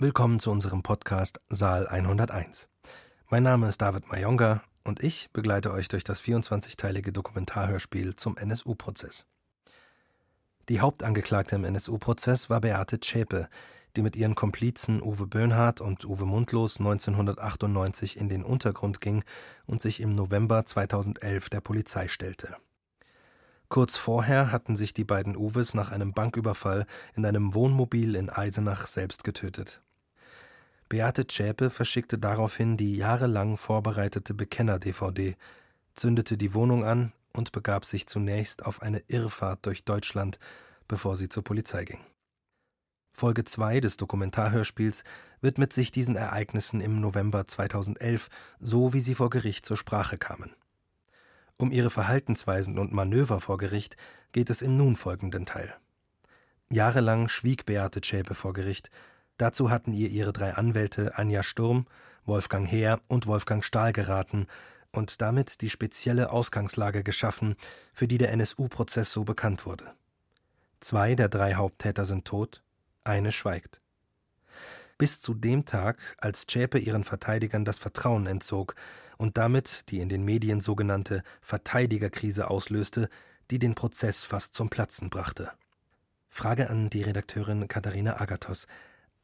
Willkommen zu unserem Podcast Saal 101. Mein Name ist David Mayonga und ich begleite euch durch das 24-teilige Dokumentarhörspiel zum NSU-Prozess. Die Hauptangeklagte im NSU-Prozess war Beate Zschäpe, die mit ihren Komplizen Uwe Böhnhardt und Uwe Mundlos 1998 in den Untergrund ging und sich im November 2011 der Polizei stellte. Kurz vorher hatten sich die beiden Uwes nach einem Banküberfall in einem Wohnmobil in Eisenach selbst getötet. Beate Zschäpe verschickte daraufhin die jahrelang vorbereitete Bekenner-DVD, zündete die Wohnung an und begab sich zunächst auf eine Irrfahrt durch Deutschland, bevor sie zur Polizei ging. Folge 2 des Dokumentarhörspiels widmet sich diesen Ereignissen im November 2011, so wie sie vor Gericht zur Sprache kamen. Um ihre Verhaltensweisen und Manöver vor Gericht geht es im nun folgenden Teil. Jahrelang schwieg Beate Zschäpe vor Gericht, Dazu hatten ihr ihre drei Anwälte Anja Sturm, Wolfgang Heer und Wolfgang Stahl geraten und damit die spezielle Ausgangslage geschaffen, für die der NSU-Prozess so bekannt wurde. Zwei der drei Haupttäter sind tot, eine schweigt. Bis zu dem Tag, als Zschäpe ihren Verteidigern das Vertrauen entzog und damit die in den Medien sogenannte Verteidigerkrise auslöste, die den Prozess fast zum Platzen brachte. Frage an die Redakteurin Katharina Agathos.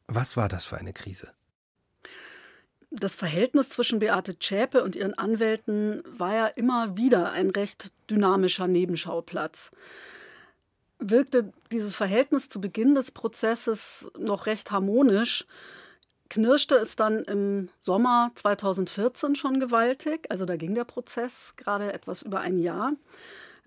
Was war das für eine Krise? Das Verhältnis zwischen Beate Zschäpe und ihren Anwälten war ja immer wieder ein recht dynamischer Nebenschauplatz. Wirkte dieses Verhältnis zu Beginn des Prozesses noch recht harmonisch, knirschte es dann im Sommer 2014 schon gewaltig. Also da ging der Prozess gerade etwas über ein Jahr.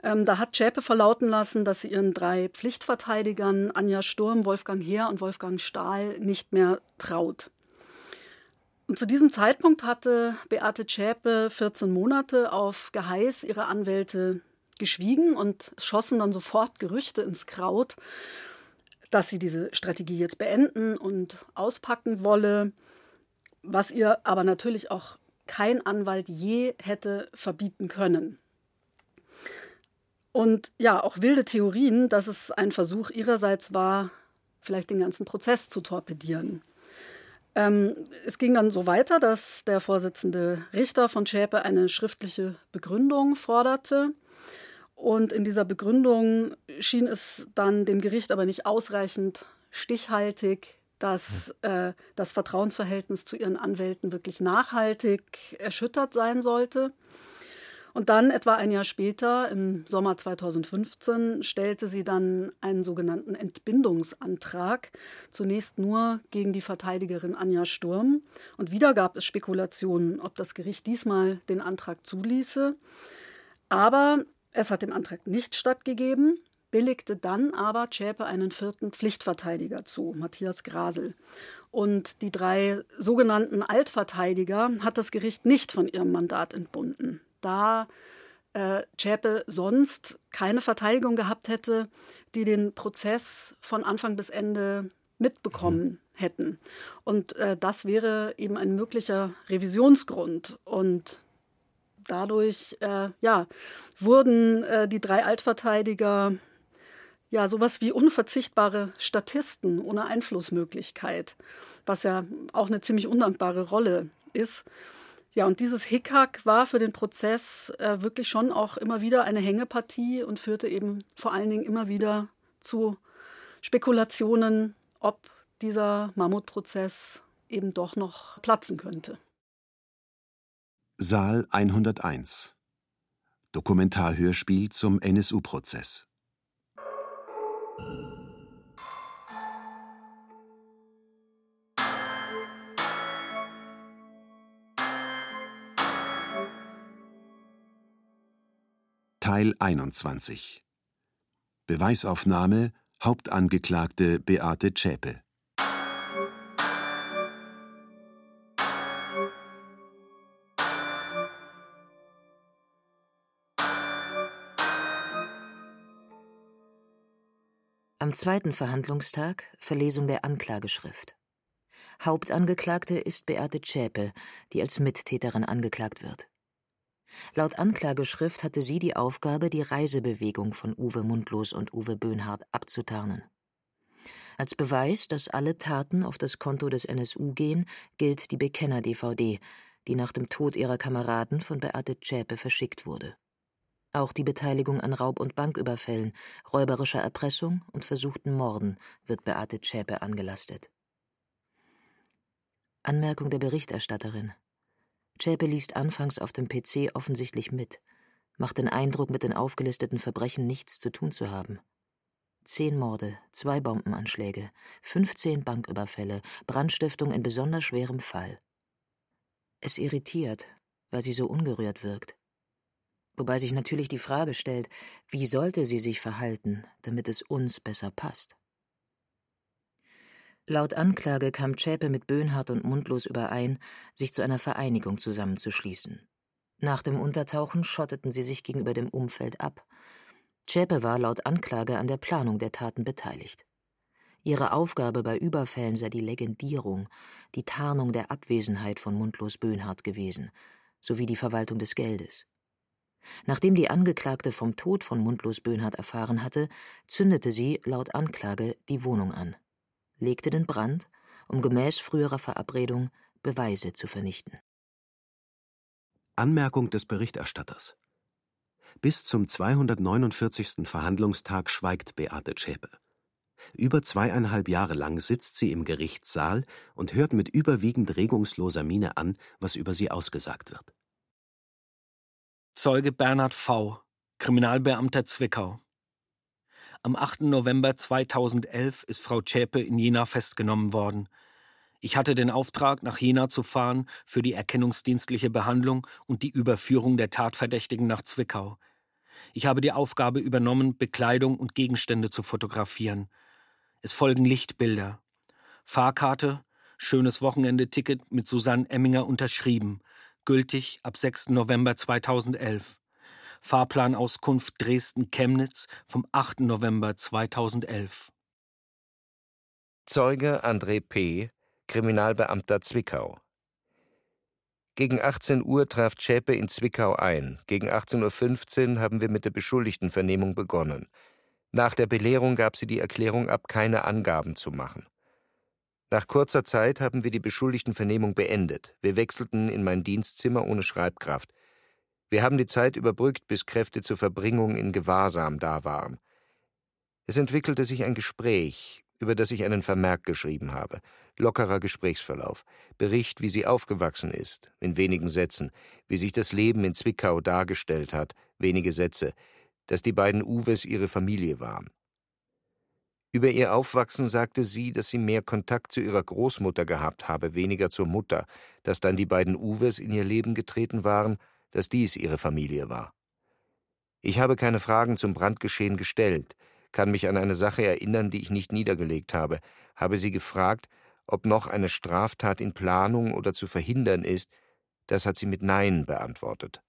Ähm, da hat Schäpe verlauten lassen, dass sie ihren drei Pflichtverteidigern Anja Sturm, Wolfgang Heer und Wolfgang Stahl nicht mehr traut. Und zu diesem Zeitpunkt hatte Beate Zschäpe 14 Monate auf Geheiß ihrer Anwälte geschwiegen und es schossen dann sofort Gerüchte ins Kraut, dass sie diese Strategie jetzt beenden und auspacken wolle, was ihr aber natürlich auch kein Anwalt je hätte verbieten können. Und ja, auch wilde Theorien, dass es ein Versuch ihrerseits war, vielleicht den ganzen Prozess zu torpedieren. Ähm, es ging dann so weiter, dass der Vorsitzende Richter von Schäpe eine schriftliche Begründung forderte. Und in dieser Begründung schien es dann dem Gericht aber nicht ausreichend stichhaltig, dass äh, das Vertrauensverhältnis zu ihren Anwälten wirklich nachhaltig erschüttert sein sollte. Und dann, etwa ein Jahr später, im Sommer 2015, stellte sie dann einen sogenannten Entbindungsantrag. Zunächst nur gegen die Verteidigerin Anja Sturm. Und wieder gab es Spekulationen, ob das Gericht diesmal den Antrag zuließe. Aber es hat dem Antrag nicht stattgegeben, billigte dann aber Zschäpe einen vierten Pflichtverteidiger zu, Matthias Grasel. Und die drei sogenannten Altverteidiger hat das Gericht nicht von ihrem Mandat entbunden da äh, Zschäpe sonst keine Verteidigung gehabt hätte, die den Prozess von Anfang bis Ende mitbekommen mhm. hätten. Und äh, das wäre eben ein möglicher Revisionsgrund. Und dadurch äh, ja, wurden äh, die drei Altverteidiger ja sowas wie unverzichtbare Statisten ohne Einflussmöglichkeit, was ja auch eine ziemlich undankbare Rolle ist. Ja, und dieses Hickhack war für den Prozess äh, wirklich schon auch immer wieder eine Hängepartie und führte eben vor allen Dingen immer wieder zu Spekulationen, ob dieser Mammutprozess eben doch noch platzen könnte. Saal 101 Dokumentarhörspiel zum NSU-Prozess Teil 21 Beweisaufnahme Hauptangeklagte Beate Zschäpe Am zweiten Verhandlungstag Verlesung der Anklageschrift. Hauptangeklagte ist Beate Zschäpe, die als Mittäterin angeklagt wird. Laut Anklageschrift hatte sie die Aufgabe, die Reisebewegung von Uwe Mundlos und Uwe Böhnhardt abzutarnen. Als Beweis, dass alle Taten auf das Konto des NSU gehen, gilt die Bekenner-DVD, die nach dem Tod ihrer Kameraden von Beate Zschäpe verschickt wurde. Auch die Beteiligung an Raub- und Banküberfällen, räuberischer Erpressung und versuchten Morden wird Beate Zschäpe angelastet. Anmerkung der Berichterstatterin. Zschäpe liest anfangs auf dem PC offensichtlich mit, macht den Eindruck, mit den aufgelisteten Verbrechen nichts zu tun zu haben. Zehn Morde, zwei Bombenanschläge, 15 Banküberfälle, Brandstiftung in besonders schwerem Fall. Es irritiert, weil sie so ungerührt wirkt. Wobei sich natürlich die Frage stellt, wie sollte sie sich verhalten, damit es uns besser passt? Laut Anklage kam Zschäpe mit Böhnhardt und Mundlos überein, sich zu einer Vereinigung zusammenzuschließen. Nach dem Untertauchen schotteten sie sich gegenüber dem Umfeld ab. Zschäpe war laut Anklage an der Planung der Taten beteiligt. Ihre Aufgabe bei Überfällen sei die Legendierung, die Tarnung der Abwesenheit von Mundlos Böhnhardt gewesen, sowie die Verwaltung des Geldes. Nachdem die Angeklagte vom Tod von Mundlos Böhnhardt erfahren hatte, zündete sie, laut Anklage, die Wohnung an legte den Brand, um gemäß früherer Verabredung Beweise zu vernichten. Anmerkung des Berichterstatters Bis zum 249. Verhandlungstag schweigt Beate Zschäpe. Über zweieinhalb Jahre lang sitzt sie im Gerichtssaal und hört mit überwiegend regungsloser Miene an, was über sie ausgesagt wird. Zeuge Bernhard V., Kriminalbeamter Zwickau. Am 8. November 2011 ist Frau Zschäpe in Jena festgenommen worden. Ich hatte den Auftrag, nach Jena zu fahren für die erkennungsdienstliche Behandlung und die Überführung der Tatverdächtigen nach Zwickau. Ich habe die Aufgabe übernommen, Bekleidung und Gegenstände zu fotografieren. Es folgen Lichtbilder. Fahrkarte, schönes Wochenendeticket mit Susanne Emminger unterschrieben, gültig ab 6. November 2011. Fahrplanauskunft Dresden-Chemnitz vom 8. November 2011. Zeuge André P., Kriminalbeamter Zwickau. Gegen 18 Uhr traf Zschäpe in Zwickau ein. Gegen 18.15 Uhr haben wir mit der Beschuldigtenvernehmung begonnen. Nach der Belehrung gab sie die Erklärung ab, keine Angaben zu machen. Nach kurzer Zeit haben wir die Beschuldigtenvernehmung beendet. Wir wechselten in mein Dienstzimmer ohne Schreibkraft. Wir haben die Zeit überbrückt, bis Kräfte zur Verbringung in Gewahrsam da waren. Es entwickelte sich ein Gespräch, über das ich einen Vermerk geschrieben habe. Lockerer Gesprächsverlauf. Bericht, wie sie aufgewachsen ist, in wenigen Sätzen, wie sich das Leben in Zwickau dargestellt hat, wenige Sätze, dass die beiden Uwes ihre Familie waren. Über ihr Aufwachsen sagte sie, dass sie mehr Kontakt zu ihrer Großmutter gehabt habe, weniger zur Mutter, dass dann die beiden Uwes in ihr Leben getreten waren dass dies ihre Familie war. Ich habe keine Fragen zum Brandgeschehen gestellt, kann mich an eine Sache erinnern, die ich nicht niedergelegt habe, habe sie gefragt, ob noch eine Straftat in Planung oder zu verhindern ist, das hat sie mit Nein beantwortet.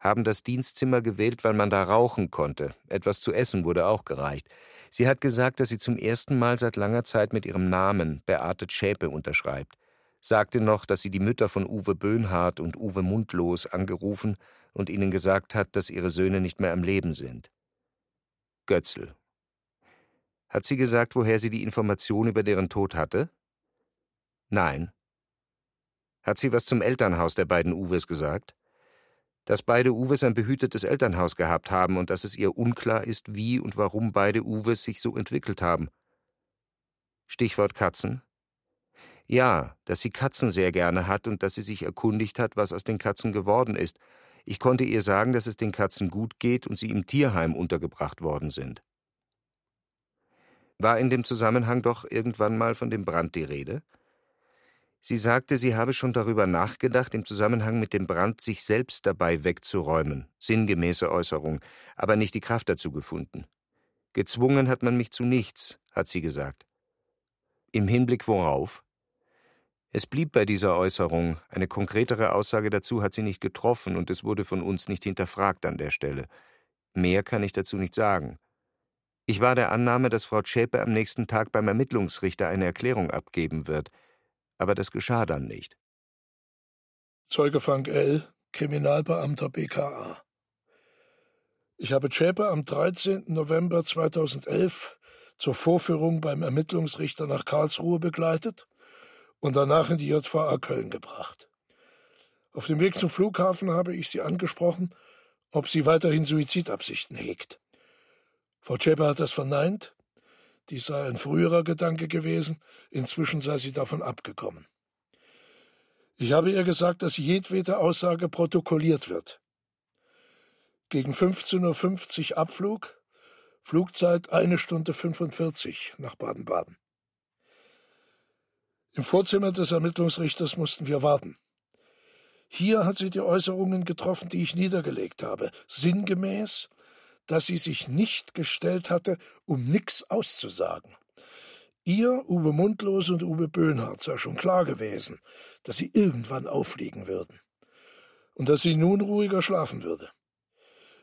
Haben das Dienstzimmer gewählt, weil man da rauchen konnte, etwas zu essen wurde auch gereicht. Sie hat gesagt, dass sie zum ersten Mal seit langer Zeit mit ihrem Namen Beate Schäpe unterschreibt sagte noch, dass sie die Mütter von Uwe Böhnhardt und Uwe Mundlos angerufen und ihnen gesagt hat, dass ihre Söhne nicht mehr am Leben sind. Götzl. Hat sie gesagt, woher sie die Information über deren Tod hatte? Nein. Hat sie was zum Elternhaus der beiden Uwes gesagt? Dass beide Uwes ein behütetes Elternhaus gehabt haben und dass es ihr unklar ist, wie und warum beide Uwes sich so entwickelt haben. Stichwort Katzen. Ja, dass sie Katzen sehr gerne hat und dass sie sich erkundigt hat, was aus den Katzen geworden ist. Ich konnte ihr sagen, dass es den Katzen gut geht und sie im Tierheim untergebracht worden sind. War in dem Zusammenhang doch irgendwann mal von dem Brand die Rede? Sie sagte, sie habe schon darüber nachgedacht, im Zusammenhang mit dem Brand sich selbst dabei wegzuräumen, sinngemäße Äußerung, aber nicht die Kraft dazu gefunden. Gezwungen hat man mich zu nichts, hat sie gesagt. Im Hinblick worauf? Es blieb bei dieser Äußerung, eine konkretere Aussage dazu hat sie nicht getroffen und es wurde von uns nicht hinterfragt an der Stelle. Mehr kann ich dazu nicht sagen. Ich war der Annahme, dass Frau Zschäpe am nächsten Tag beim Ermittlungsrichter eine Erklärung abgeben wird, aber das geschah dann nicht. Zeuge Frank L., Kriminalbeamter BKA. Ich habe Zschäpe am 13. November 2011 zur Vorführung beim Ermittlungsrichter nach Karlsruhe begleitet und danach in die JVA Köln gebracht. Auf dem Weg zum Flughafen habe ich sie angesprochen, ob sie weiterhin Suizidabsichten hegt. Frau Zschäpe hat das verneint. Dies sei ein früherer Gedanke gewesen, inzwischen sei sie davon abgekommen. Ich habe ihr gesagt, dass jedwede Aussage protokolliert wird. Gegen 15.50 Uhr Abflug, Flugzeit eine Stunde 45 nach Baden-Baden. Im Vorzimmer des Ermittlungsrichters mussten wir warten. Hier hat sie die Äußerungen getroffen, die ich niedergelegt habe, sinngemäß, dass sie sich nicht gestellt hatte, um nix auszusagen. Ihr, Uwe Mundlos und Uwe Böhnhardt sei schon klar gewesen, dass sie irgendwann auffliegen würden und dass sie nun ruhiger schlafen würde.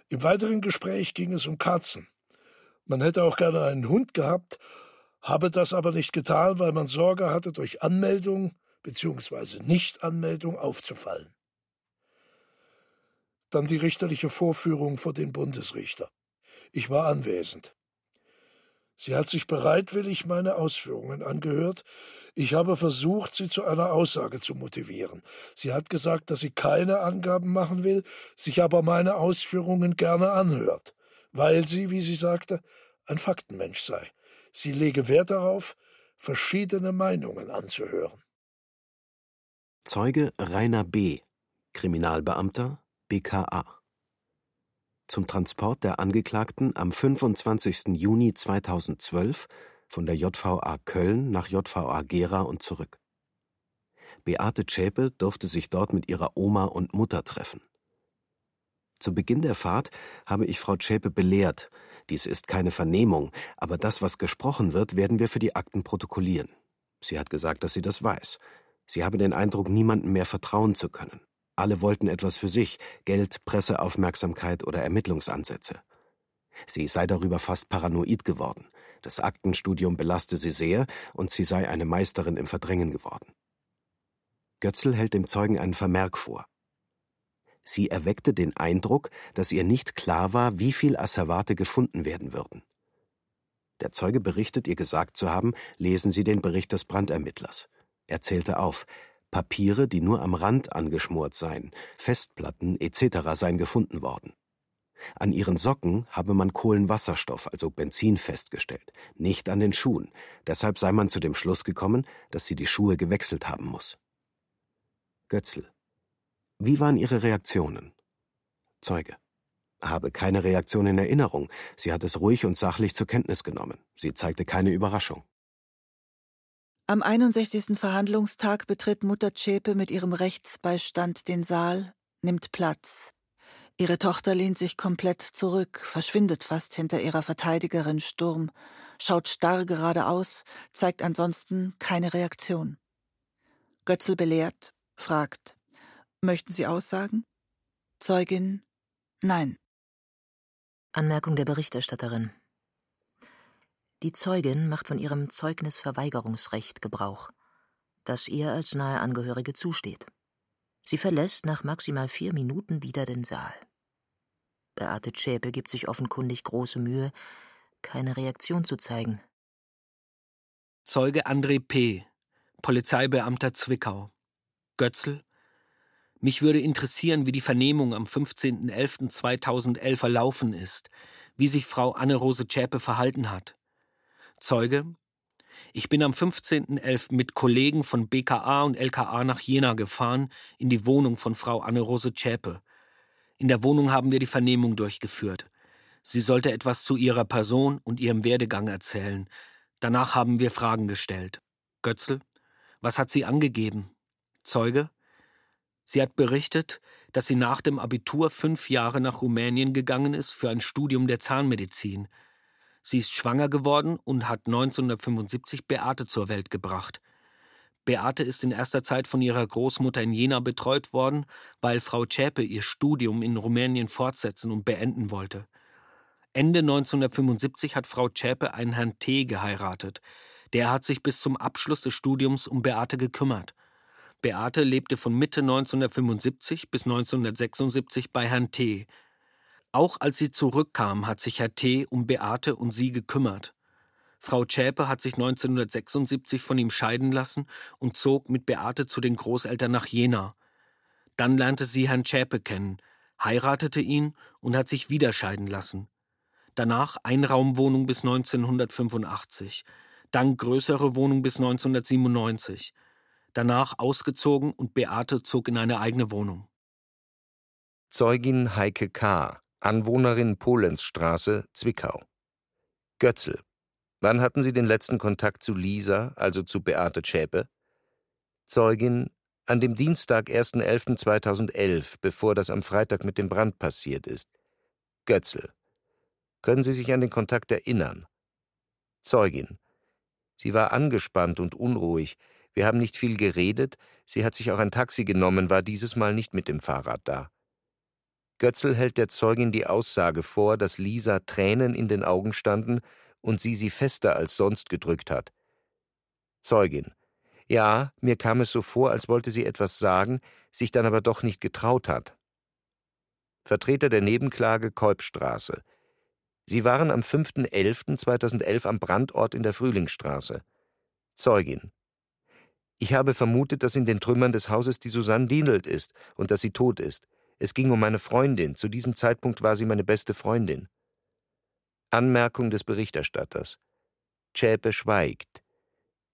Im weiteren Gespräch ging es um Katzen. Man hätte auch gerne einen Hund gehabt, habe das aber nicht getan, weil man Sorge hatte, durch Anmeldung bzw. Nichtanmeldung aufzufallen. Dann die richterliche Vorführung vor den Bundesrichter. Ich war anwesend. Sie hat sich bereitwillig meine Ausführungen angehört. Ich habe versucht, sie zu einer Aussage zu motivieren. Sie hat gesagt, dass sie keine Angaben machen will, sich aber meine Ausführungen gerne anhört, weil sie, wie sie sagte, ein Faktenmensch sei. Sie lege Wert darauf, verschiedene Meinungen anzuhören. Zeuge Rainer B., Kriminalbeamter, BKA. Zum Transport der Angeklagten am 25. Juni 2012 von der JVA Köln nach JVA Gera und zurück. Beate Zschäpe durfte sich dort mit ihrer Oma und Mutter treffen. Zu Beginn der Fahrt habe ich Frau Zschäpe belehrt, dies ist keine Vernehmung, aber das, was gesprochen wird, werden wir für die Akten protokollieren. Sie hat gesagt, dass sie das weiß. Sie habe den Eindruck, niemandem mehr vertrauen zu können. Alle wollten etwas für sich, Geld, Presseaufmerksamkeit oder Ermittlungsansätze. Sie sei darüber fast paranoid geworden. Das Aktenstudium belaste sie sehr und sie sei eine Meisterin im Verdrängen geworden. Götzl hält dem Zeugen einen Vermerk vor. Sie erweckte den Eindruck, dass ihr nicht klar war, wie viel Asservate gefunden werden würden. Der Zeuge berichtet, ihr gesagt zu haben, lesen Sie den Bericht des Brandermittlers. Er zählte auf, Papiere, die nur am Rand angeschmort seien, Festplatten etc. seien gefunden worden. An ihren Socken habe man Kohlenwasserstoff, also Benzin, festgestellt, nicht an den Schuhen. Deshalb sei man zu dem Schluss gekommen, dass sie die Schuhe gewechselt haben muss. Götzl. Wie waren Ihre Reaktionen? Zeuge. Habe keine Reaktion in Erinnerung. Sie hat es ruhig und sachlich zur Kenntnis genommen. Sie zeigte keine Überraschung. Am 61. Verhandlungstag betritt Mutter Zschäpe mit ihrem Rechtsbeistand den Saal, nimmt Platz. Ihre Tochter lehnt sich komplett zurück, verschwindet fast hinter ihrer Verteidigerin Sturm, schaut starr geradeaus, zeigt ansonsten keine Reaktion. Götzl belehrt, fragt: Möchten Sie aussagen? Zeugin: Nein. Anmerkung der Berichterstatterin. Die Zeugin macht von ihrem Zeugnisverweigerungsrecht Gebrauch, das ihr als nahe Angehörige zusteht. Sie verlässt nach maximal vier Minuten wieder den Saal. Beate Zschäpe gibt sich offenkundig große Mühe, keine Reaktion zu zeigen. Zeuge André P., Polizeibeamter Zwickau. Götzl. Mich würde interessieren, wie die Vernehmung am 15.11.2011 verlaufen ist, wie sich Frau Anne-Rose Zschäpe verhalten hat. Zeuge ich bin am 15.11. mit Kollegen von BKA und LKA nach Jena gefahren, in die Wohnung von Frau Anne-Rose Zschäpe. In der Wohnung haben wir die Vernehmung durchgeführt. Sie sollte etwas zu ihrer Person und ihrem Werdegang erzählen. Danach haben wir Fragen gestellt. Götzl, was hat sie angegeben? Zeuge, sie hat berichtet, dass sie nach dem Abitur fünf Jahre nach Rumänien gegangen ist für ein Studium der Zahnmedizin. Sie ist schwanger geworden und hat 1975 Beate zur Welt gebracht. Beate ist in erster Zeit von ihrer Großmutter in Jena betreut worden, weil Frau Zschäpe ihr Studium in Rumänien fortsetzen und beenden wollte. Ende 1975 hat Frau Zschäpe einen Herrn T. geheiratet. Der hat sich bis zum Abschluss des Studiums um Beate gekümmert. Beate lebte von Mitte 1975 bis 1976 bei Herrn T. Auch als sie zurückkam, hat sich Herr T. um Beate und sie gekümmert. Frau Zschäpe hat sich 1976 von ihm scheiden lassen und zog mit Beate zu den Großeltern nach Jena. Dann lernte sie Herrn Zschäpe kennen, heiratete ihn und hat sich wieder scheiden lassen. Danach Einraumwohnung bis 1985, dann größere Wohnung bis 1997. Danach ausgezogen und Beate zog in eine eigene Wohnung. Zeugin Heike K., Anwohnerin Polensstraße, Zwickau. Götzl. Wann hatten Sie den letzten Kontakt zu Lisa, also zu Beate Zschäpe? Zeugin an dem Dienstag, 1.11.2011, bevor das am Freitag mit dem Brand passiert ist. Götzl. Können Sie sich an den Kontakt erinnern? Zeugin. Sie war angespannt und unruhig. Wir haben nicht viel geredet. Sie hat sich auch ein Taxi genommen, war dieses Mal nicht mit dem Fahrrad da. Götzl hält der Zeugin die Aussage vor, dass Lisa Tränen in den Augen standen und sie sie fester als sonst gedrückt hat. Zeugin. Ja, mir kam es so vor, als wollte sie etwas sagen, sich dann aber doch nicht getraut hat. Vertreter der Nebenklage Kolbstraße. Sie waren am 5.11.2011 am Brandort in der Frühlingsstraße. Zeugin. Ich habe vermutet, dass in den Trümmern des Hauses die Susanne Dienelt ist und dass sie tot ist. Es ging um meine Freundin. Zu diesem Zeitpunkt war sie meine beste Freundin. Anmerkung des Berichterstatters. Zschäpe schweigt.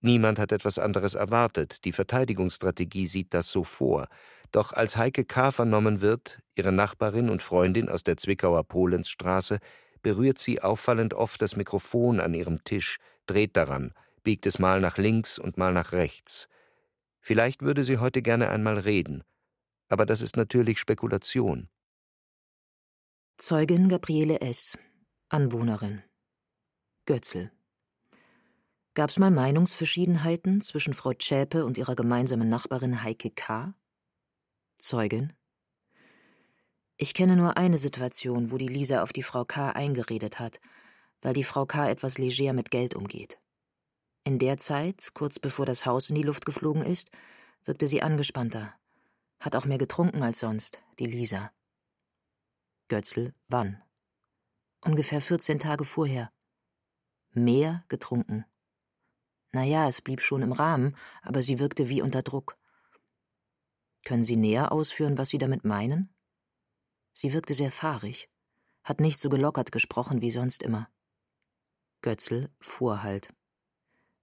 Niemand hat etwas anderes erwartet. Die Verteidigungsstrategie sieht das so vor. Doch als Heike K. vernommen wird, ihre Nachbarin und Freundin aus der Zwickauer Polensstraße, berührt sie auffallend oft das Mikrofon an ihrem Tisch, dreht daran, biegt es mal nach links und mal nach rechts. Vielleicht würde sie heute gerne einmal reden. Aber das ist natürlich Spekulation. Zeugin Gabriele S. Anwohnerin. Götzl. Gab's mal Meinungsverschiedenheiten zwischen Frau Zschäpe und ihrer gemeinsamen Nachbarin Heike K.? Zeugin. Ich kenne nur eine Situation, wo die Lisa auf die Frau K. eingeredet hat, weil die Frau K. etwas leger mit Geld umgeht. In der Zeit, kurz bevor das Haus in die Luft geflogen ist, wirkte sie angespannter, hat auch mehr getrunken als sonst, die Lisa. Götzl, wann? ungefähr 14 Tage vorher. Mehr getrunken. Na ja, es blieb schon im Rahmen, aber sie wirkte wie unter Druck. Können Sie näher ausführen, was Sie damit meinen? Sie wirkte sehr fahrig, hat nicht so gelockert gesprochen wie sonst immer. Götzl fuhr halt.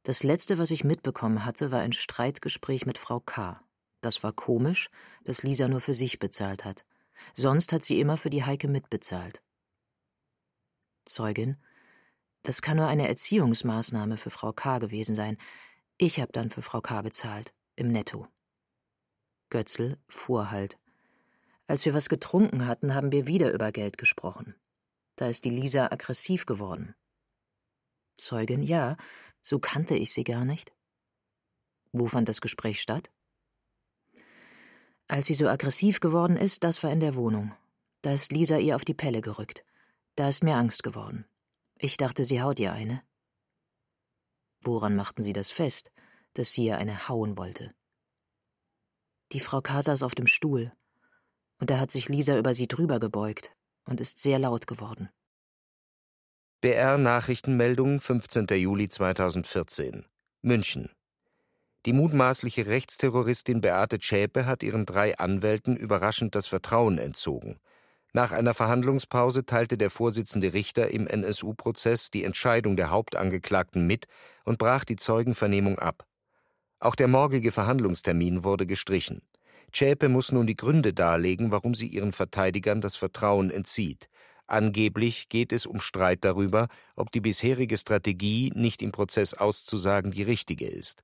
Das letzte, was ich mitbekommen hatte, war ein Streitgespräch mit Frau K. Das war komisch, dass Lisa nur für sich bezahlt hat. Sonst hat sie immer für die Heike mitbezahlt. Zeugin. Das kann nur eine Erziehungsmaßnahme für Frau K. gewesen sein. Ich habe dann für Frau K. bezahlt, im Netto. Götzl fuhr halt. Als wir was getrunken hatten, haben wir wieder über Geld gesprochen. Da ist die Lisa aggressiv geworden. Zeugin, ja, so kannte ich sie gar nicht. Wo fand das Gespräch statt? Als sie so aggressiv geworden ist, das war in der Wohnung. Da ist Lisa ihr auf die Pelle gerückt. Da ist mir Angst geworden. Ich dachte, sie haut ihr eine. Woran machten Sie das fest, dass sie ihr eine hauen wollte? Die Frau saß auf dem Stuhl, und da hat sich Lisa über sie drüber gebeugt und ist sehr laut geworden. BR Nachrichtenmeldung 15. Juli 2014 München Die mutmaßliche Rechtsterroristin Beate Zschäpe hat ihren drei Anwälten überraschend das Vertrauen entzogen. Nach einer Verhandlungspause teilte der Vorsitzende Richter im NSU-Prozess die Entscheidung der Hauptangeklagten mit und brach die Zeugenvernehmung ab. Auch der morgige Verhandlungstermin wurde gestrichen. Zschäpe muss nun die Gründe darlegen, warum sie ihren Verteidigern das Vertrauen entzieht. Angeblich geht es um Streit darüber, ob die bisherige Strategie, nicht im Prozess auszusagen, die richtige ist.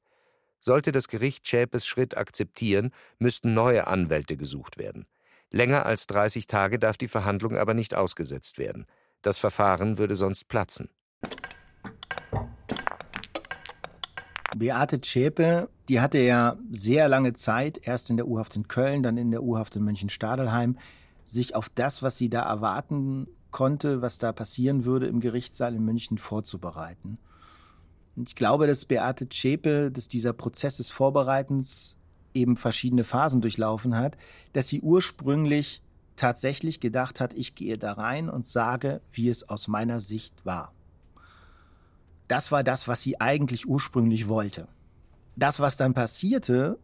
Sollte das Gericht Zschäpes Schritt akzeptieren, müssten neue Anwälte gesucht werden. Länger als 30 Tage darf die Verhandlung aber nicht ausgesetzt werden. Das Verfahren würde sonst platzen. Beate Zschäpe, die hatte ja sehr lange Zeit, erst in der U-Haft in Köln, dann in der U-Haft in München-Stadelheim, sich auf das, was sie da erwarten konnte, was da passieren würde im Gerichtssaal in München vorzubereiten. Und ich glaube, dass Beate Zschäpe, dass dieser Prozess des Vorbereitens eben verschiedene Phasen durchlaufen hat, dass sie ursprünglich tatsächlich gedacht hat, ich gehe da rein und sage, wie es aus meiner Sicht war. Das war das, was sie eigentlich ursprünglich wollte. Das, was dann passierte,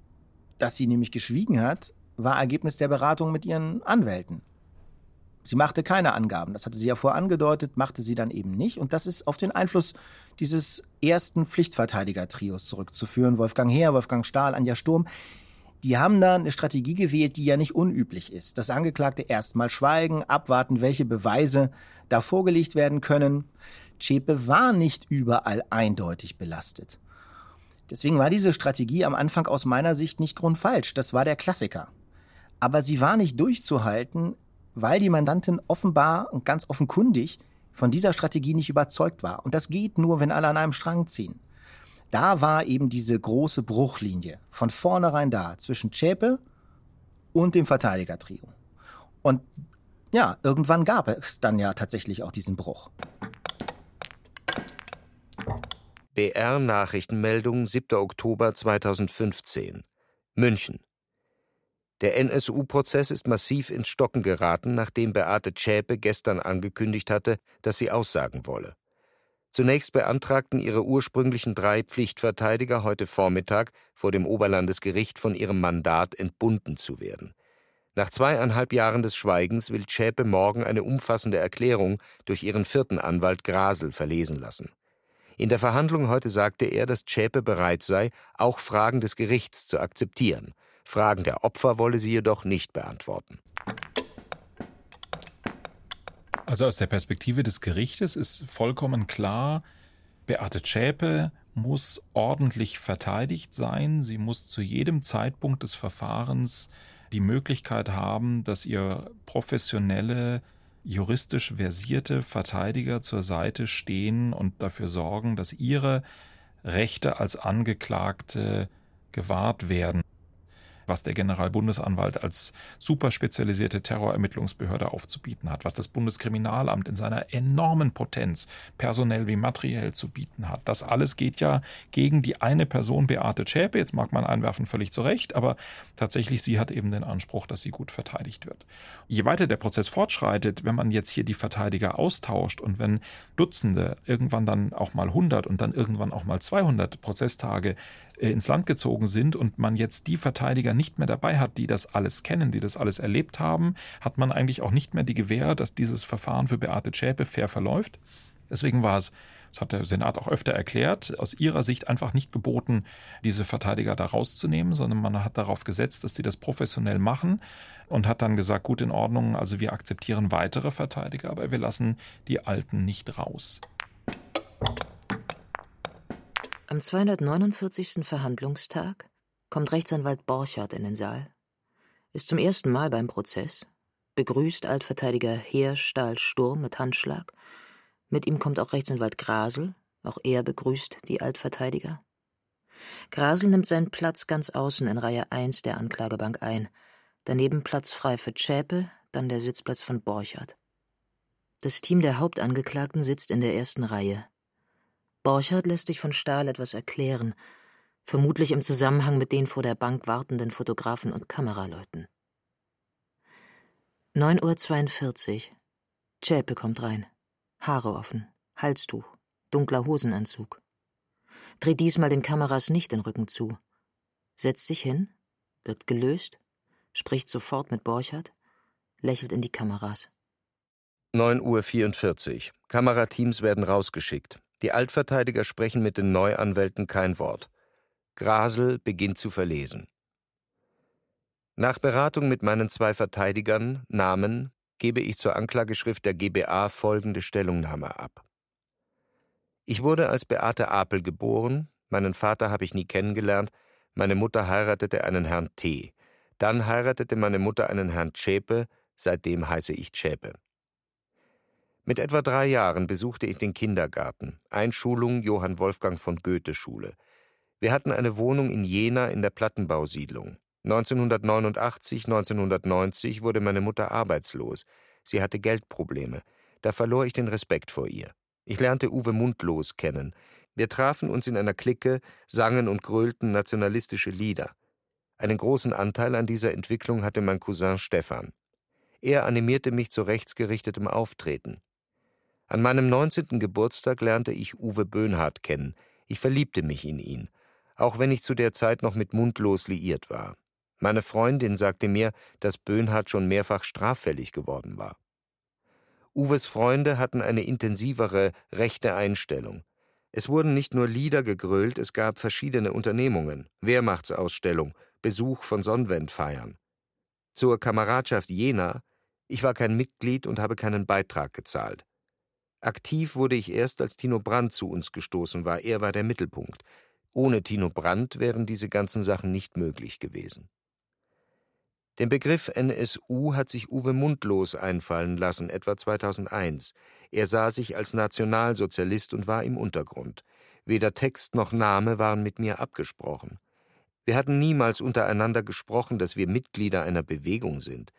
dass sie nämlich geschwiegen hat, war Ergebnis der Beratung mit ihren Anwälten. Sie machte keine Angaben, das hatte sie ja vorher angedeutet, machte sie dann eben nicht. Und das ist auf den Einfluss dieses ersten Pflichtverteidiger-Trios zurückzuführen. Wolfgang Heer, Wolfgang Stahl, Anja Sturm. Die haben da eine Strategie gewählt, die ja nicht unüblich ist. Das Angeklagte erstmal schweigen, abwarten, welche Beweise da vorgelegt werden können. Zschäpe war nicht überall eindeutig belastet. Deswegen war diese Strategie am Anfang aus meiner Sicht nicht grundfalsch. Das war der Klassiker. Aber sie war nicht durchzuhalten, weil die Mandantin offenbar und ganz offenkundig von dieser Strategie nicht überzeugt war. Und das geht nur, wenn alle an einem Strang ziehen. Da war eben diese große Bruchlinie von vornherein da zwischen Zschäpe und dem Verteidigertrio. Und ja, irgendwann gab es dann ja tatsächlich auch diesen Bruch. BR Nachrichtenmeldung 7. Oktober 2015 München der NSU-Prozess ist massiv ins Stocken geraten, nachdem Beate Zschäpe gestern angekündigt hatte, dass sie aussagen wolle. Zunächst beantragten ihre ursprünglichen drei Pflichtverteidiger heute Vormittag vor dem Oberlandesgericht von ihrem Mandat entbunden zu werden. Nach zweieinhalb Jahren des Schweigens will Zschäpe morgen eine umfassende Erklärung durch ihren vierten Anwalt Grasel verlesen lassen. In der Verhandlung heute sagte er, dass Zschäpe bereit sei, auch Fragen des Gerichts zu akzeptieren – Fragen der Opfer wolle sie jedoch nicht beantworten. Also aus der Perspektive des Gerichtes ist vollkommen klar, Beate Zschäpe muss ordentlich verteidigt sein. Sie muss zu jedem Zeitpunkt des Verfahrens die Möglichkeit haben, dass ihr professionelle, juristisch versierte Verteidiger zur Seite stehen und dafür sorgen, dass ihre Rechte als Angeklagte gewahrt werden was der Generalbundesanwalt als super spezialisierte Terrorermittlungsbehörde aufzubieten hat, was das Bundeskriminalamt in seiner enormen Potenz, personell wie materiell zu bieten hat. Das alles geht ja gegen die eine Person, Beate Zschäpe. Jetzt mag man einwerfen, völlig zu Recht, aber tatsächlich, sie hat eben den Anspruch, dass sie gut verteidigt wird. Je weiter der Prozess fortschreitet, wenn man jetzt hier die Verteidiger austauscht und wenn Dutzende, irgendwann dann auch mal 100 und dann irgendwann auch mal 200 Prozesstage ins Land gezogen sind und man jetzt die Verteidiger nicht mehr dabei hat, die das alles kennen, die das alles erlebt haben, hat man eigentlich auch nicht mehr die Gewähr, dass dieses Verfahren für Beate Zschäpe fair verläuft. Deswegen war es, das hat der Senat auch öfter erklärt, aus ihrer Sicht einfach nicht geboten, diese Verteidiger da rauszunehmen, sondern man hat darauf gesetzt, dass sie das professionell machen und hat dann gesagt, gut in Ordnung, also wir akzeptieren weitere Verteidiger, aber wir lassen die alten nicht raus. Am 249. Verhandlungstag kommt Rechtsanwalt Borchardt in den Saal, ist zum ersten Mal beim Prozess, begrüßt Altverteidiger Heer Stahl Sturm mit Handschlag, mit ihm kommt auch Rechtsanwalt Grasel, auch er begrüßt die Altverteidiger. Grasel nimmt seinen Platz ganz außen in Reihe 1 der Anklagebank ein, daneben Platz frei für Zschäpe, dann der Sitzplatz von Borchardt. Das Team der Hauptangeklagten sitzt in der ersten Reihe, Borchardt lässt sich von Stahl etwas erklären, vermutlich im Zusammenhang mit den vor der Bank wartenden Fotografen und Kameraleuten. 9.42 Uhr. Zschäpe kommt rein. Haare offen, Halstuch, dunkler Hosenanzug. Dreht diesmal den Kameras nicht den Rücken zu. Setzt sich hin, wird gelöst, spricht sofort mit Borchardt, lächelt in die Kameras. 9.44 Uhr. Kamerateams werden rausgeschickt. Die Altverteidiger sprechen mit den Neuanwälten kein Wort. Grasel beginnt zu verlesen. Nach Beratung mit meinen zwei Verteidigern, Namen, gebe ich zur Anklageschrift der GBA folgende Stellungnahme ab. Ich wurde als Beate Apel geboren, meinen Vater habe ich nie kennengelernt, meine Mutter heiratete einen Herrn T. Dann heiratete meine Mutter einen Herrn Zschäpe, seitdem heiße ich Zschäpe. Mit etwa drei Jahren besuchte ich den Kindergarten, Einschulung Johann Wolfgang von Goethe Schule. Wir hatten eine Wohnung in Jena in der Plattenbausiedlung. 1989, 1990 wurde meine Mutter arbeitslos. Sie hatte Geldprobleme. Da verlor ich den Respekt vor ihr. Ich lernte Uwe Mundlos kennen. Wir trafen uns in einer Clique, sangen und grölten nationalistische Lieder. Einen großen Anteil an dieser Entwicklung hatte mein Cousin Stefan. Er animierte mich zu rechtsgerichtetem Auftreten. An meinem 19. Geburtstag lernte ich Uwe Böhnhardt kennen. Ich verliebte mich in ihn, auch wenn ich zu der Zeit noch mit Mundlos liiert war. Meine Freundin sagte mir, dass Böhnhardt schon mehrfach straffällig geworden war. Uwes Freunde hatten eine intensivere rechte Einstellung. Es wurden nicht nur Lieder gegrölt, es gab verschiedene Unternehmungen, Wehrmachtsausstellung, Besuch von Sonnenwendfeiern. Zur Kameradschaft Jena, ich war kein Mitglied und habe keinen Beitrag gezahlt. Aktiv wurde ich erst, als Tino Brandt zu uns gestoßen war, er war der Mittelpunkt. Ohne Tino Brandt wären diese ganzen Sachen nicht möglich gewesen. Den Begriff NSU hat sich Uwe Mundlos einfallen lassen, etwa 2001. Er sah sich als Nationalsozialist und war im Untergrund. Weder Text noch Name waren mit mir abgesprochen. Wir hatten niemals untereinander gesprochen, dass wir Mitglieder einer Bewegung sind.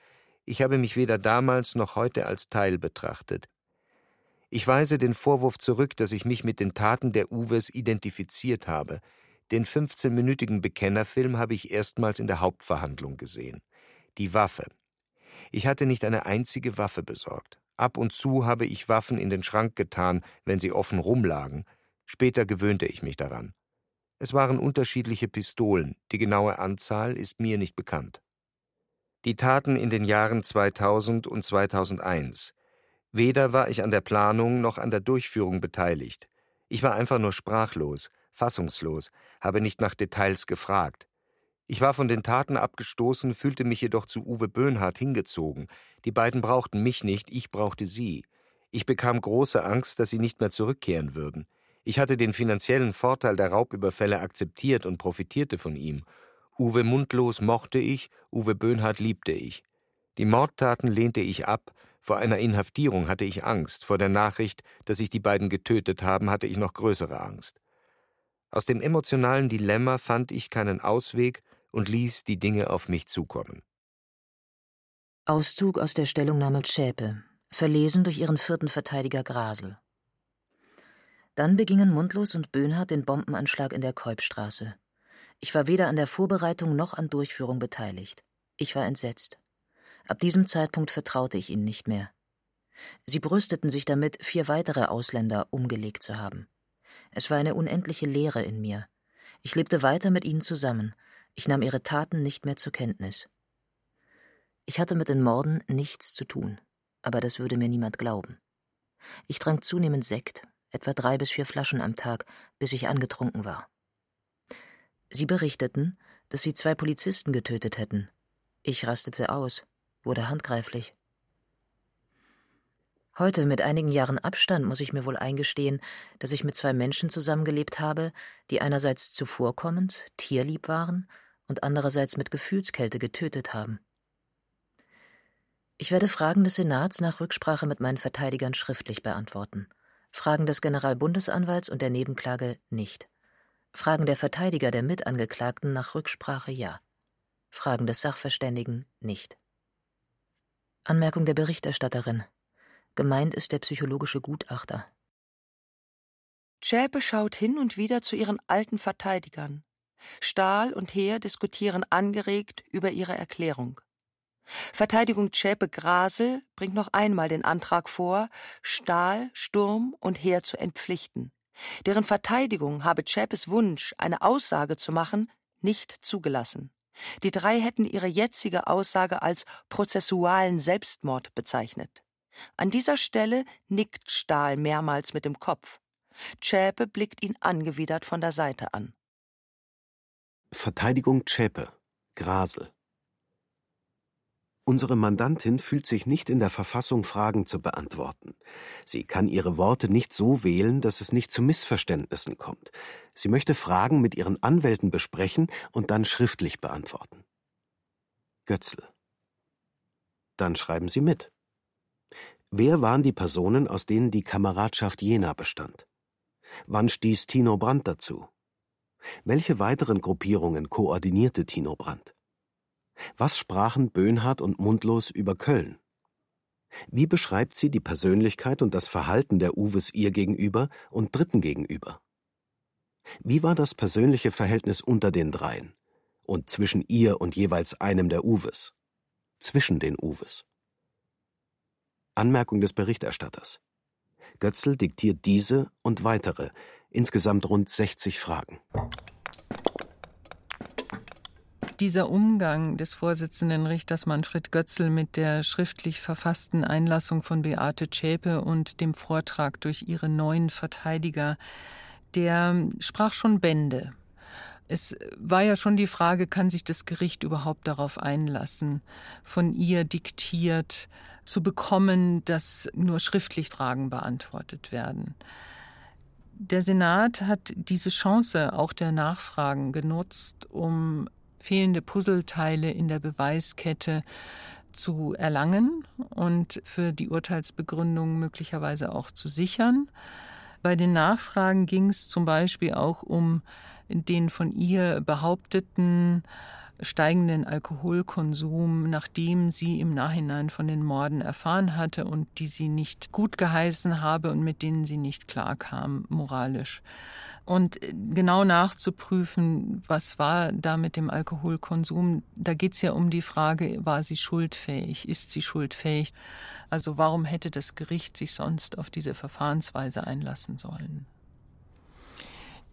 Ich habe mich weder damals noch heute als Teil betrachtet. Ich weise den Vorwurf zurück, dass ich mich mit den Taten der Uwes identifiziert habe. Den 15-minütigen Bekennerfilm habe ich erstmals in der Hauptverhandlung gesehen die Waffe. Ich hatte nicht eine einzige Waffe besorgt. Ab und zu habe ich Waffen in den Schrank getan, wenn sie offen rumlagen. Später gewöhnte ich mich daran. Es waren unterschiedliche Pistolen, die genaue Anzahl ist mir nicht bekannt. Die Taten in den Jahren 2000 und 2001. Weder war ich an der Planung noch an der Durchführung beteiligt. Ich war einfach nur sprachlos, fassungslos, habe nicht nach Details gefragt. Ich war von den Taten abgestoßen, fühlte mich jedoch zu Uwe Böhnhardt hingezogen. Die beiden brauchten mich nicht, ich brauchte sie. Ich bekam große Angst, dass sie nicht mehr zurückkehren würden. Ich hatte den finanziellen Vorteil der Raubüberfälle akzeptiert und profitierte von ihm. Uwe Mundlos mochte ich, Uwe Böhnhardt liebte ich. Die Mordtaten lehnte ich ab, vor einer Inhaftierung hatte ich Angst, vor der Nachricht, dass sich die beiden getötet haben, hatte ich noch größere Angst. Aus dem emotionalen Dilemma fand ich keinen Ausweg und ließ die Dinge auf mich zukommen. Auszug aus der Stellungnahme Zschäpe, verlesen durch ihren vierten Verteidiger Grasel. Dann begingen Mundlos und Böhnhardt den Bombenanschlag in der Keubstraße. Ich war weder an der Vorbereitung noch an Durchführung beteiligt. Ich war entsetzt. Ab diesem Zeitpunkt vertraute ich ihnen nicht mehr. Sie brüsteten sich damit, vier weitere Ausländer umgelegt zu haben. Es war eine unendliche Leere in mir. Ich lebte weiter mit ihnen zusammen, ich nahm ihre Taten nicht mehr zur Kenntnis. Ich hatte mit den Morden nichts zu tun, aber das würde mir niemand glauben. Ich trank zunehmend Sekt, etwa drei bis vier Flaschen am Tag, bis ich angetrunken war. Sie berichteten, dass sie zwei Polizisten getötet hätten. Ich rastete aus, wurde handgreiflich. Heute, mit einigen Jahren Abstand, muss ich mir wohl eingestehen, dass ich mit zwei Menschen zusammengelebt habe, die einerseits zuvorkommend, tierlieb waren und andererseits mit Gefühlskälte getötet haben. Ich werde Fragen des Senats nach Rücksprache mit meinen Verteidigern schriftlich beantworten. Fragen des Generalbundesanwalts und der Nebenklage nicht. Fragen der Verteidiger der Mitangeklagten nach Rücksprache ja. Fragen des Sachverständigen nicht. Anmerkung der Berichterstatterin. Gemeint ist der psychologische Gutachter. Schäpe schaut hin und wieder zu ihren alten Verteidigern. Stahl und Heer diskutieren angeregt über ihre Erklärung. Verteidigung Zschäpe Grasel bringt noch einmal den Antrag vor, Stahl, Sturm und Heer zu entpflichten. Deren Verteidigung habe Zschäpes Wunsch, eine Aussage zu machen, nicht zugelassen. Die drei hätten ihre jetzige Aussage als prozessualen Selbstmord bezeichnet. An dieser Stelle nickt Stahl mehrmals mit dem Kopf. Zschäpe blickt ihn angewidert von der Seite an. Verteidigung Zschäpe, Grasel. Unsere Mandantin fühlt sich nicht in der Verfassung, Fragen zu beantworten. Sie kann ihre Worte nicht so wählen, dass es nicht zu Missverständnissen kommt. Sie möchte Fragen mit ihren Anwälten besprechen und dann schriftlich beantworten. Götzl. Dann schreiben Sie mit. Wer waren die Personen, aus denen die Kameradschaft Jena bestand? Wann stieß Tino Brandt dazu? Welche weiteren Gruppierungen koordinierte Tino Brandt? Was sprachen Böhnhardt und Mundlos über Köln? Wie beschreibt sie die Persönlichkeit und das Verhalten der Uwes ihr gegenüber und Dritten gegenüber? Wie war das persönliche Verhältnis unter den dreien und zwischen ihr und jeweils einem der Uwes? Zwischen den Uwes. Anmerkung des Berichterstatters. Götzl diktiert diese und weitere, insgesamt rund 60 Fragen. Dieser Umgang des Vorsitzenden Richters Manfred Götzl mit der schriftlich verfassten Einlassung von Beate Zschäpe und dem Vortrag durch ihre neuen Verteidiger, der sprach schon Bände. Es war ja schon die Frage, kann sich das Gericht überhaupt darauf einlassen, von ihr diktiert zu bekommen, dass nur schriftlich Fragen beantwortet werden. Der Senat hat diese Chance auch der Nachfragen genutzt, um fehlende Puzzleteile in der Beweiskette zu erlangen und für die Urteilsbegründung möglicherweise auch zu sichern. Bei den Nachfragen ging es zum Beispiel auch um den von ihr behaupteten steigenden Alkoholkonsum, nachdem sie im Nachhinein von den Morden erfahren hatte und die sie nicht gut geheißen habe und mit denen sie nicht klarkam, moralisch. Und genau nachzuprüfen, was war da mit dem Alkoholkonsum, da geht es ja um die Frage, war sie schuldfähig, ist sie schuldfähig? Also warum hätte das Gericht sich sonst auf diese Verfahrensweise einlassen sollen?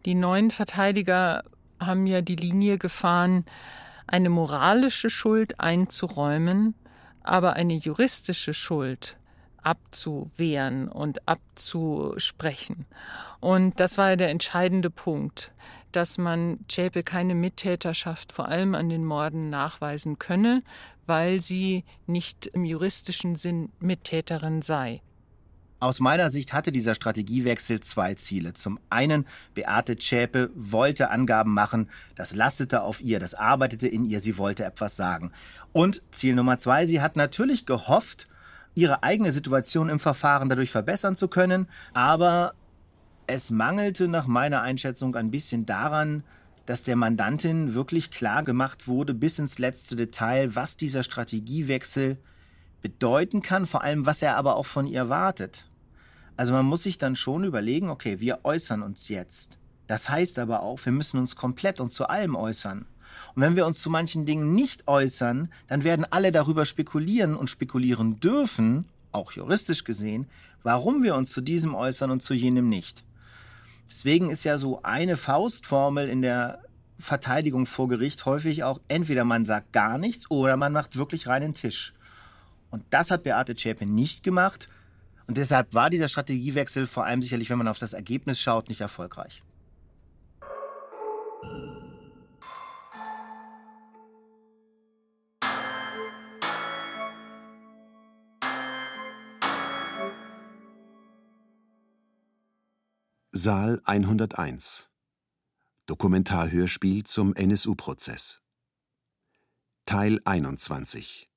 Die neuen Verteidiger haben ja die Linie gefahren, eine moralische Schuld einzuräumen, aber eine juristische Schuld abzuwehren und abzusprechen. Und das war der entscheidende Punkt, dass man Zschäpe keine Mittäterschaft vor allem an den Morden nachweisen könne, weil sie nicht im juristischen Sinn Mittäterin sei. Aus meiner Sicht hatte dieser Strategiewechsel zwei Ziele. Zum einen, Beate Zschäpe wollte Angaben machen, das lastete auf ihr, das arbeitete in ihr, sie wollte etwas sagen. Und Ziel Nummer zwei, sie hat natürlich gehofft, ihre eigene Situation im Verfahren dadurch verbessern zu können, aber es mangelte nach meiner Einschätzung ein bisschen daran, dass der Mandantin wirklich klar gemacht wurde bis ins letzte Detail, was dieser Strategiewechsel bedeuten kann, vor allem was er aber auch von ihr wartet. Also man muss sich dann schon überlegen, okay, wir äußern uns jetzt. Das heißt aber auch, wir müssen uns komplett und zu allem äußern. Und wenn wir uns zu manchen Dingen nicht äußern, dann werden alle darüber spekulieren und spekulieren dürfen, auch juristisch gesehen, warum wir uns zu diesem äußern und zu jenem nicht. Deswegen ist ja so eine Faustformel in der Verteidigung vor Gericht häufig auch, entweder man sagt gar nichts oder man macht wirklich reinen Tisch. Und das hat Beate Zschäpe nicht gemacht. Und deshalb war dieser Strategiewechsel vor allem sicherlich, wenn man auf das Ergebnis schaut, nicht erfolgreich. Saal 101 Dokumentarhörspiel zum NSU-Prozess Teil 21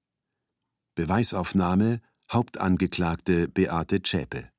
Beweisaufnahme Hauptangeklagte Beate Zschäpe